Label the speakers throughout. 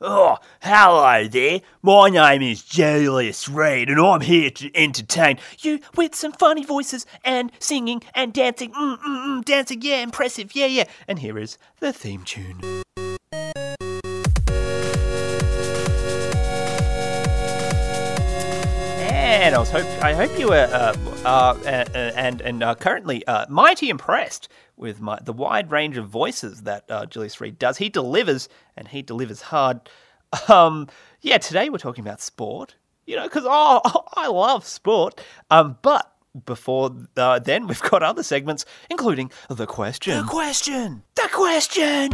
Speaker 1: Oh, hello there. My name is Julius Reed, and I'm here to entertain you with some funny voices and singing and dancing. Mm, mm, mm, dancing, yeah, impressive, yeah, yeah. And here is the theme tune. And I was hope I hope you were uh, uh, uh, and and uh, currently uh, mighty impressed with my, the wide range of voices that uh, Julius Reed does. He delivers, and he delivers hard. Um, yeah, today we're talking about sport. You know, because oh, I love sport. Um, but before uh, then, we've got other segments, including the question,
Speaker 2: The question.
Speaker 1: the question.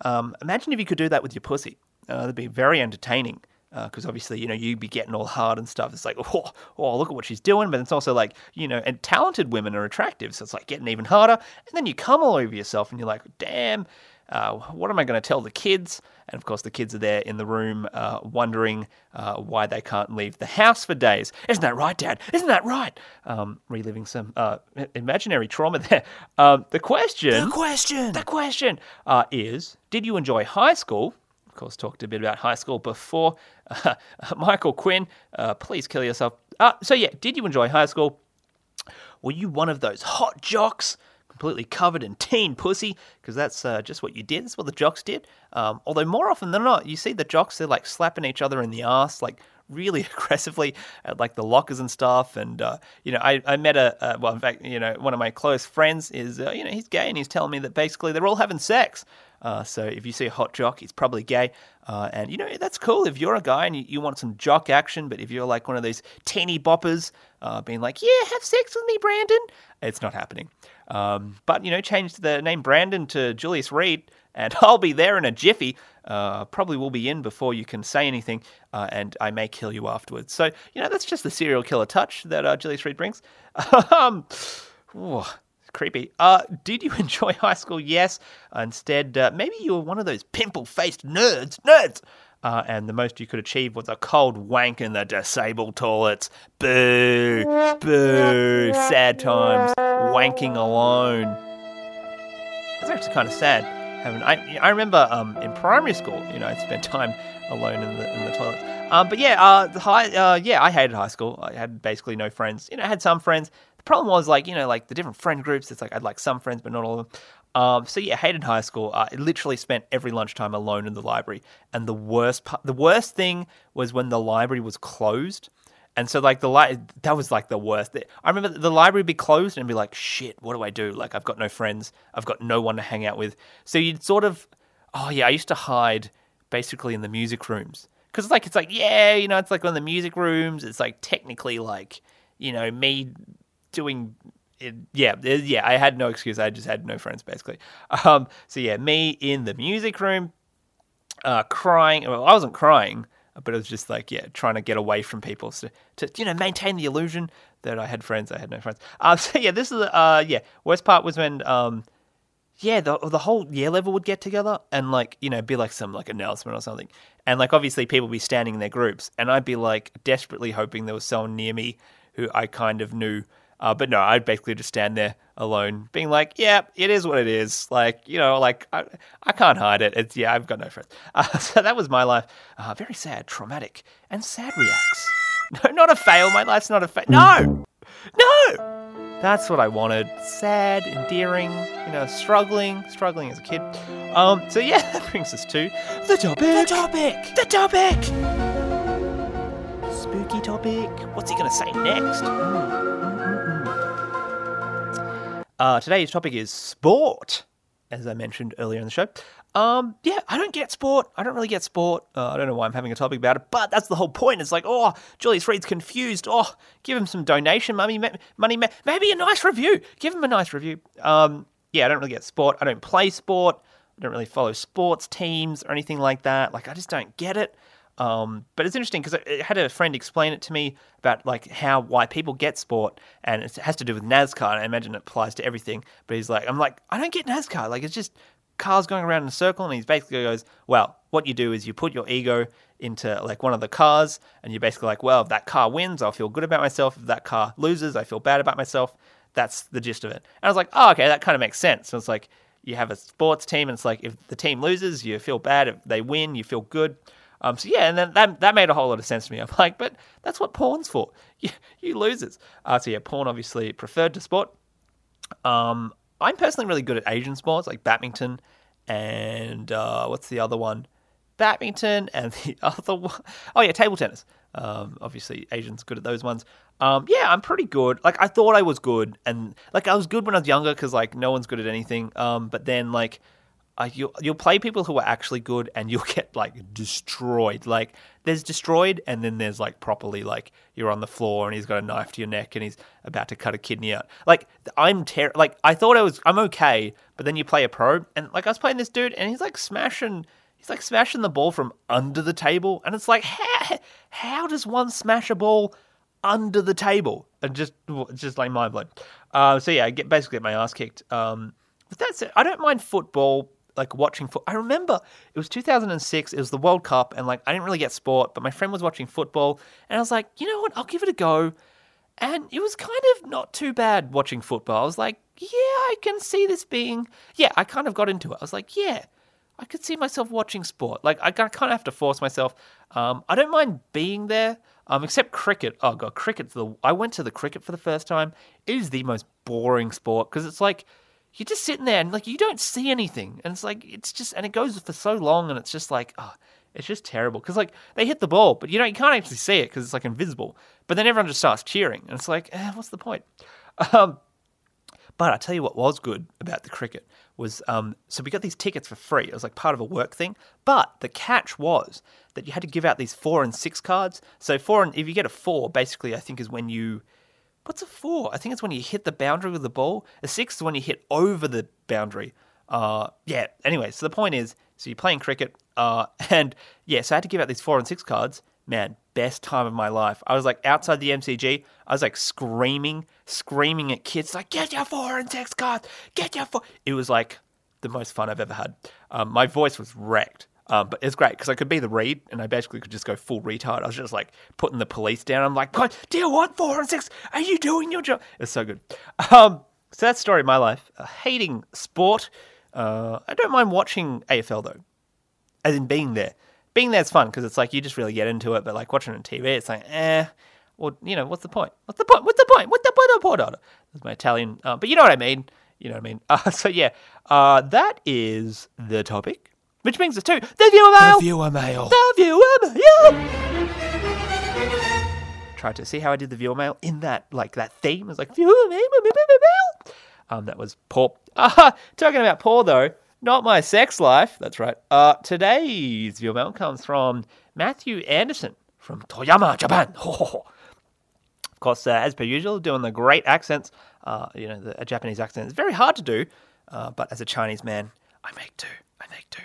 Speaker 1: Um, imagine if you could do that with your pussy. Uh, that'd be very entertaining. Because obviously, you know, you'd be getting all hard and stuff. It's like, oh, oh, look at what she's doing. But it's also like, you know, and talented women are attractive. So it's like getting even harder. And then you come all over yourself and you're like, damn, uh, what am I going to tell the kids? And of course, the kids are there in the room uh, wondering uh, why they can't leave the house for days. Isn't that right, Dad? Isn't that right? Um, reliving some uh, imaginary trauma there. Um, the question.
Speaker 2: The question.
Speaker 1: The question uh, is Did you enjoy high school? Course, talked a bit about high school before. Uh, Michael Quinn, uh, please kill yourself. Uh, so, yeah, did you enjoy high school? Were you one of those hot jocks, completely covered in teen pussy? Because that's uh, just what you did. That's what the jocks did. Um, although, more often than not, you see the jocks, they're like slapping each other in the ass, like really aggressively at like the lockers and stuff. And uh, you know, I, I met a well, in fact, you know, one of my close friends is uh, you know he's gay and he's telling me that basically they're all having sex. Uh, so if you see a hot jock, he's probably gay. Uh, and you know that's cool if you're a guy and you, you want some jock action. But if you're like one of these teeny boppers, uh, being like, "Yeah, have sex with me, Brandon," it's not happening. Um, but you know, change the name Brandon to Julius Reed, and I'll be there in a jiffy. Uh, probably will be in before you can say anything, uh, and I may kill you afterwards. So you know, that's just the serial killer touch that uh, Julius Reed brings. um, creepy. Uh, did you enjoy high school? Yes. Instead, uh, maybe you were one of those pimple-faced nerds. Nerds. Uh, and the most you could achieve was a cold wank in the disabled toilets. Boo, boo, sad times, wanking alone. It's actually kind of sad. I, I remember um, in primary school, you know, I'd spend time alone in the in the toilet. Um, but yeah, uh, the high, uh, yeah, I hated high school. I had basically no friends. You know, I had some friends. The problem was like, you know, like the different friend groups. It's like I'd like some friends, but not all of them. Um, so yeah, hated high school. Uh, I literally spent every lunchtime alone in the library. And the worst, part, the worst thing was when the library was closed. And so like the li- that was like the worst. I remember the library would be closed and be like, shit, what do I do? Like I've got no friends. I've got no one to hang out with. So you'd sort of, oh yeah, I used to hide basically in the music rooms because it's like it's like yeah, you know, it's like on the music rooms. It's like technically like you know me doing it, yeah, it- yeah, I had no excuse. I just had no friends, basically. Um, so yeah, me in the music room, uh, crying. Well, I wasn't crying, but it was just like yeah, trying to get away from people so, to you know maintain the illusion that I had friends. I had no friends. Uh, so yeah, this is uh yeah. Worst part was when um yeah, the the whole year level would get together and like you know be like some like announcement or something, and like obviously people would be standing in their groups, and I'd be like desperately hoping there was someone near me who I kind of knew. Uh, but no, I'd basically just stand there alone, being like, "Yeah, it is what it is." Like, you know, like I, I can't hide it. It's yeah, I've got no friends. Uh, so that was my life. Uh, very sad, traumatic, and sad reacts. No, not a fail. My life's not a fail. No, no. That's what I wanted. Sad, endearing, you know, struggling, struggling as a kid. Um, so yeah, that brings us to the topic.
Speaker 2: The topic.
Speaker 1: The topic. Spooky topic. What's he gonna say next? Mm. Uh, today's topic is sport, as I mentioned earlier in the show. Um, yeah, I don't get sport. I don't really get sport. Uh, I don't know why I'm having a topic about it, but that's the whole point. It's like, oh, Julius Reed's confused. Oh, give him some donation money, money, maybe a nice review. Give him a nice review. Um, yeah, I don't really get sport. I don't play sport. I don't really follow sports teams or anything like that. Like, I just don't get it. Um, but it's interesting because I had a friend explain it to me about like how why people get sport, and it has to do with NASCAR. And I imagine it applies to everything. But he's like, I'm like, I don't get NASCAR. Like it's just cars going around in a circle, and he basically goes, well, what you do is you put your ego into like one of the cars, and you're basically like, well, if that car wins, I'll feel good about myself. If that car loses, I feel bad about myself. That's the gist of it. And I was like, oh, okay, that kind of makes sense. So it's like you have a sports team, and it's like if the team loses, you feel bad. If they win, you feel good. Um, so yeah, and then that that made a whole lot of sense to me. I'm like, but that's what porn's for. You, you losers. Uh, so yeah, porn obviously preferred to sport. Um, I'm personally really good at Asian sports like badminton and uh, what's the other one? Badminton and the other one. Oh yeah, table tennis. Um, obviously, Asians good at those ones. Um, yeah, I'm pretty good. Like I thought I was good, and like I was good when I was younger because like no one's good at anything. Um, but then like uh, you'll you'll play people who are actually good, and you'll get like destroyed. Like there's destroyed, and then there's like properly like you're on the floor, and he's got a knife to your neck, and he's about to cut a kidney out. Like I'm ter- like I thought I was I'm okay, but then you play a pro, and like I was playing this dude, and he's like smashing. He's like smashing the ball from under the table, and it's like, how, how does one smash a ball under the table? And just, just like mind blowing. Uh, so yeah, I get basically get my ass kicked. Um, but that's it. I don't mind football like watching foot. I remember it was 2006. It was the World Cup, and like I didn't really get sport, but my friend was watching football, and I was like, you know what? I'll give it a go. And it was kind of not too bad watching football. I was like, yeah, I can see this being. Yeah, I kind of got into it. I was like, yeah, I could see myself watching sport. Like I kind of have to force myself. Um, I don't mind being there. Um, except cricket. Oh god, cricket's the. I went to the cricket for the first time. It is the most boring sport because it's like you're just sitting there and like you don't see anything, and it's like it's just and it goes for so long, and it's just like oh, it's just terrible because like they hit the ball, but you know you can't actually see it because it's like invisible. But then everyone just starts cheering, and it's like eh, what's the point? Um, but I tell you what was good about the cricket was um, so we got these tickets for free. It was like part of a work thing. But the catch was that you had to give out these four and six cards. So four and if you get a four, basically I think is when you what's a four? I think it's when you hit the boundary with the ball. A six is when you hit over the boundary. Uh, yeah. Anyway, so the point is, so you're playing cricket, uh, and yeah, so I had to give out these four and six cards. Man, best time of my life. I was like outside the MCG. I was like screaming, screaming at kids, like, get your four and six cards, get your four. It was like the most fun I've ever had. Um, my voice was wrecked. Um, but it's great because I could be the Reed and I basically could just go full retard. I was just like putting the police down. I'm like, you want four and six? Are you doing your job? It's so good. Um, so that's the story of my life. Uh, hating sport. Uh, I don't mind watching AFL though, as in being there. Being there's fun because it's like you just really get into it. But like watching it on TV, it's like, eh. Well, you know, what's the point? What's the point? What's the point? What's the point? The point? That's my Italian. Uh, but you know what I mean. You know what I mean. Uh, so yeah, uh, that is the topic. Which brings us to the viewer mail.
Speaker 2: The viewer mail.
Speaker 1: The viewer mail. Tried to see how I did the viewer mail in that like that theme. It was like viewer mail. Um, that was poor. Uh, talking about poor though, not my sex life. That's right. Uh, today's viewer mail comes from Matthew Anderson from Toyama, Japan. Of course, uh, as per usual, doing the great accents. Uh, you know, the, a Japanese accent is very hard to do, uh, but as a Chinese man, I make do. I make do.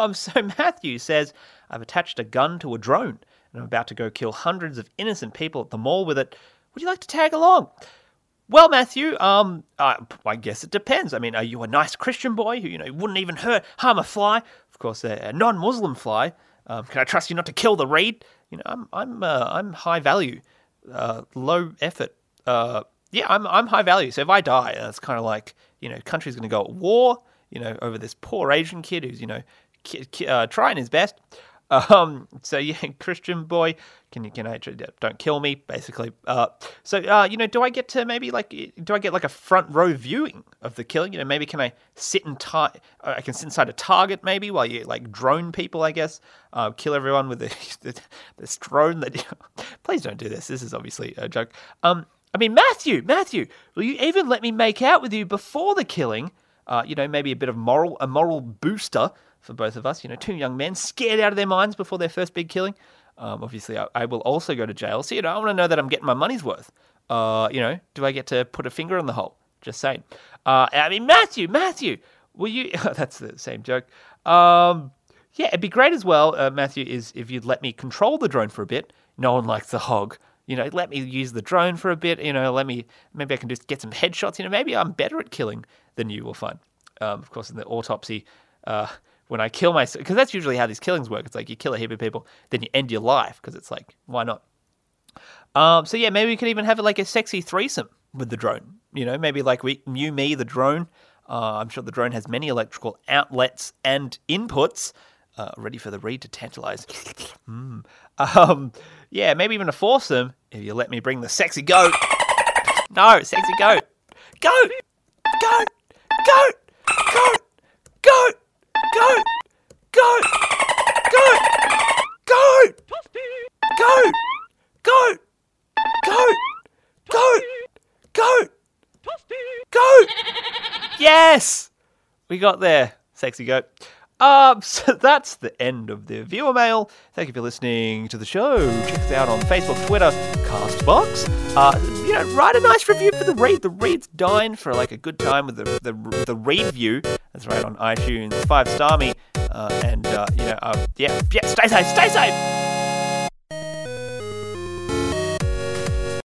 Speaker 1: Um, so Matthew says, I've attached a gun to a drone and I'm about to go kill hundreds of innocent people at the mall with it. Would you like to tag along? Well, Matthew, um, uh, I guess it depends. I mean, are you a nice Christian boy who, you know, wouldn't even hurt, harm a fly? Of course, a, a non-Muslim fly. Um, can I trust you not to kill the reed? You know, I'm, I'm, uh, I'm high value, uh, low effort. Uh, yeah, I'm, I'm high value. So if I die, it's kind of like, you know, country's going to go at war, you know, over this poor Asian kid who's, you know, ki- ki- uh, trying his best. Um, so yeah, Christian boy, can you can I don't kill me basically. Uh, so uh, you know, do I get to maybe like do I get like a front row viewing of the killing? You know, maybe can I sit and tar- I can sit inside a target maybe while you like drone people, I guess, uh, kill everyone with the, this drone. That please don't do this. This is obviously a joke. Um, I mean Matthew, Matthew, will you even let me make out with you before the killing? Uh, you know, maybe a bit of moral a moral booster for both of us. You know, two young men scared out of their minds before their first big killing. Um, obviously, I, I, will also go to jail. So, you know, I want to know that I'm getting my money's worth. Uh, you know, do I get to put a finger in the hole? Just saying. Uh, I mean, Matthew, Matthew, will you? that's the same joke. Um, yeah, it'd be great as well, uh, Matthew, is if you'd let me control the drone for a bit. No one likes the hog. You know, let me use the drone for a bit. You know, let me, maybe I can just get some headshots. You know, maybe I'm better at killing than you will find. Um, of course, in the autopsy, uh, when I kill myself, because that's usually how these killings work. It's like you kill a heap of people, then you end your life because it's like, why not? Um, so yeah, maybe we could even have like a sexy threesome with the drone. you know, maybe like we, you, me, the drone. Uh, I'm sure the drone has many electrical outlets and inputs. Uh, ready for the Reed to tantalize. mm. um, yeah, maybe even a foursome if you let me bring the sexy goat. no, sexy goat. Goat! Goat! Goat! Goat! Goat! Goat! Goat! Goat! Goat! Goat! Goat! Goat! Goat! Goat! Goat! Yes! We got there, sexy goat. Um, so that's the end of the viewer mail. Thank you for listening to the show. Check us out on Facebook, Twitter, Castbox. Uh, you know, write a nice review for the Reed. The Reed's dying for like a good time with the the, the read view. That's right on iTunes. Five star me. Uh, and uh, you know, uh, yeah, yeah. Stay safe. Stay safe.